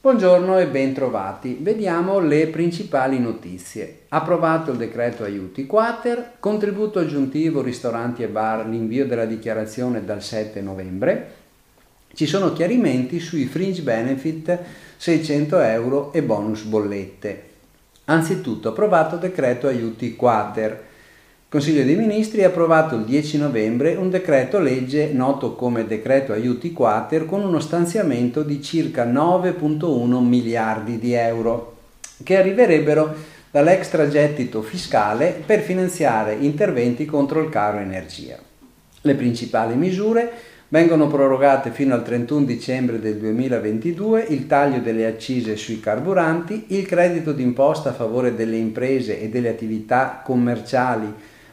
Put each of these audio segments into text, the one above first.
Buongiorno e bentrovati. Vediamo le principali notizie. Approvato il decreto aiuti quater, contributo aggiuntivo ristoranti e bar, l'invio della dichiarazione dal 7 novembre. Ci sono chiarimenti sui fringe benefit 600 euro e bonus bollette. Anzitutto approvato decreto aiuti quater Consiglio dei Ministri ha approvato il 10 novembre un decreto legge noto come decreto aiuti quater con uno stanziamento di circa 9.1 miliardi di euro che arriverebbero dall'extragettito fiscale per finanziare interventi contro il caro energia. Le principali misure vengono prorogate fino al 31 dicembre del 2022 il taglio delle accise sui carburanti, il credito d'imposta a favore delle imprese e delle attività commerciali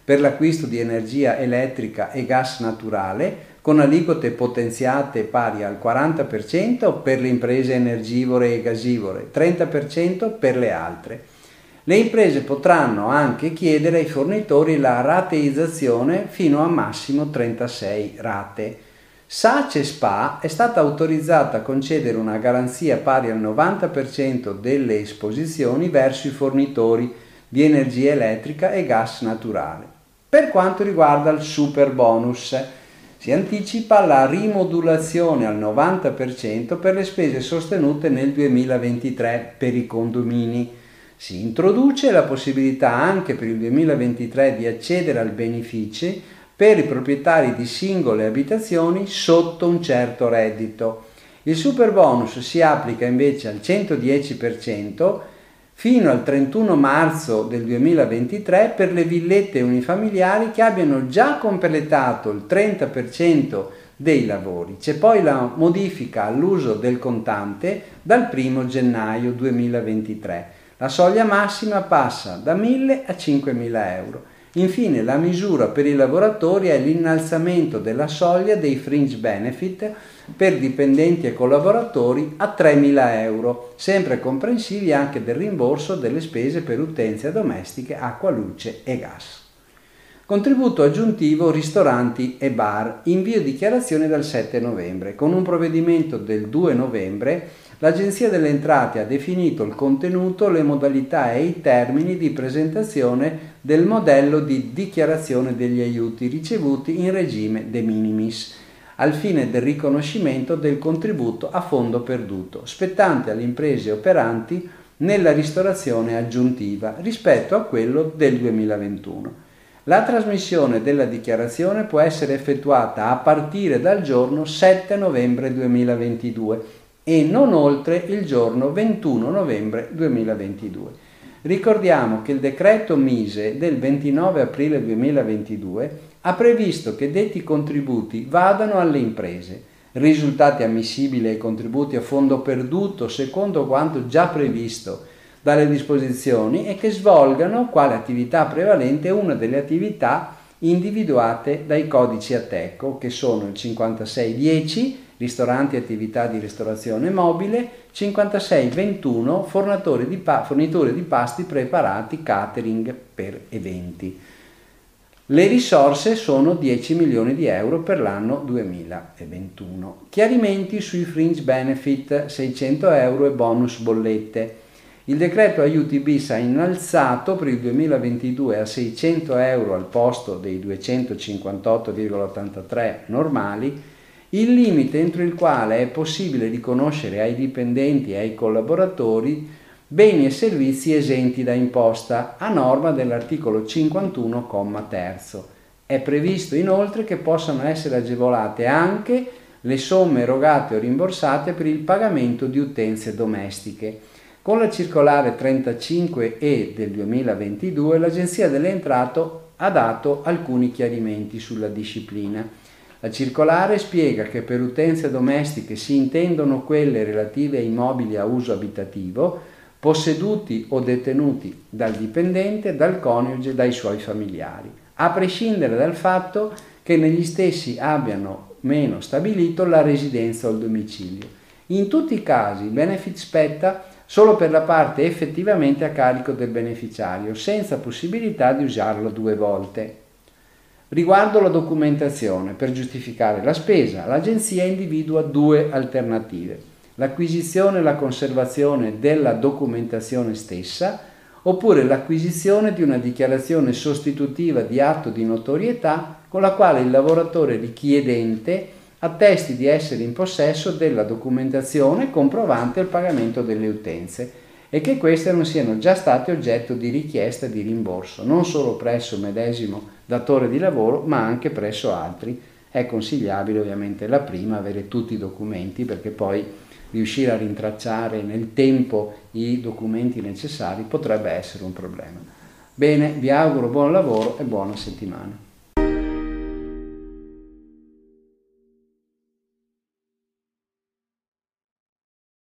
per l'acquisto di energia elettrica e gas naturale con aliquote potenziate pari al 40% per le imprese energivore e gasivore, 30% per le altre. Le imprese potranno anche chiedere ai fornitori la rateizzazione fino a massimo 36 rate. Sace Spa è stata autorizzata a concedere una garanzia pari al 90% delle esposizioni verso i fornitori di energia elettrica e gas naturale. Per quanto riguarda il super bonus, si anticipa la rimodulazione al 90% per le spese sostenute nel 2023 per i condomini. Si introduce la possibilità anche per il 2023 di accedere al beneficio per i proprietari di singole abitazioni sotto un certo reddito. Il super bonus si applica invece al 110% fino al 31 marzo del 2023 per le villette unifamiliari che abbiano già completato il 30% dei lavori. C'è poi la modifica all'uso del contante dal 1 gennaio 2023. La soglia massima passa da 1.000 a 5.000 euro. Infine la misura per i lavoratori è l'innalzamento della soglia dei fringe benefit per dipendenti e collaboratori a 3.000 euro, sempre comprensivi anche del rimborso delle spese per utenze domestiche, acqua, luce e gas. Contributo aggiuntivo ristoranti e bar, invio dichiarazione dal 7 novembre. Con un provvedimento del 2 novembre l'Agenzia delle Entrate ha definito il contenuto, le modalità e i termini di presentazione del modello di dichiarazione degli aiuti ricevuti in regime de minimis al fine del riconoscimento del contributo a fondo perduto, spettante alle imprese operanti nella ristorazione aggiuntiva rispetto a quello del 2021. La trasmissione della dichiarazione può essere effettuata a partire dal giorno 7 novembre 2022 e non oltre il giorno 21 novembre 2022. Ricordiamo che il decreto Mise del 29 aprile 2022 ha previsto che detti contributi vadano alle imprese, risultati ammissibili ai contributi a fondo perduto secondo quanto già previsto dalle disposizioni e che svolgano quale attività prevalente una delle attività individuate dai codici ATECO che sono il 5610 ristoranti e attività di ristorazione mobile, 5621 fornitori di, pa- fornitori di pasti preparati catering per eventi. Le risorse sono 10 milioni di euro per l'anno 2021. Chiarimenti sui fringe benefit 600 euro e bonus bollette. Il decreto aiuti bis ha innalzato per il 2022 a 600 euro al posto dei 258,83 normali il limite entro il quale è possibile riconoscere ai dipendenti e ai collaboratori beni e servizi esenti da imposta a norma dell'articolo 51, terzo. È previsto inoltre che possano essere agevolate anche le somme erogate o rimborsate per il pagamento di utenze domestiche. Con la circolare 35E del 2022 l'Agenzia delle Entrate ha dato alcuni chiarimenti sulla disciplina. La circolare spiega che per utenze domestiche si intendono quelle relative ai mobili a uso abitativo, posseduti o detenuti dal dipendente, dal coniuge, dai suoi familiari, a prescindere dal fatto che negli stessi abbiano meno stabilito la residenza o il domicilio. In tutti i casi il benefit spetta solo per la parte effettivamente a carico del beneficiario, senza possibilità di usarlo due volte. Riguardo la documentazione, per giustificare la spesa, l'Agenzia individua due alternative. L'acquisizione e la conservazione della documentazione stessa, oppure l'acquisizione di una dichiarazione sostitutiva di atto di notorietà con la quale il lavoratore richiedente attesti di essere in possesso della documentazione comprovante il pagamento delle utenze e che queste non siano già state oggetto di richiesta di rimborso, non solo presso il medesimo datore di lavoro, ma anche presso altri. È consigliabile ovviamente la prima avere tutti i documenti perché poi riuscire a rintracciare nel tempo i documenti necessari potrebbe essere un problema. Bene, vi auguro buon lavoro e buona settimana.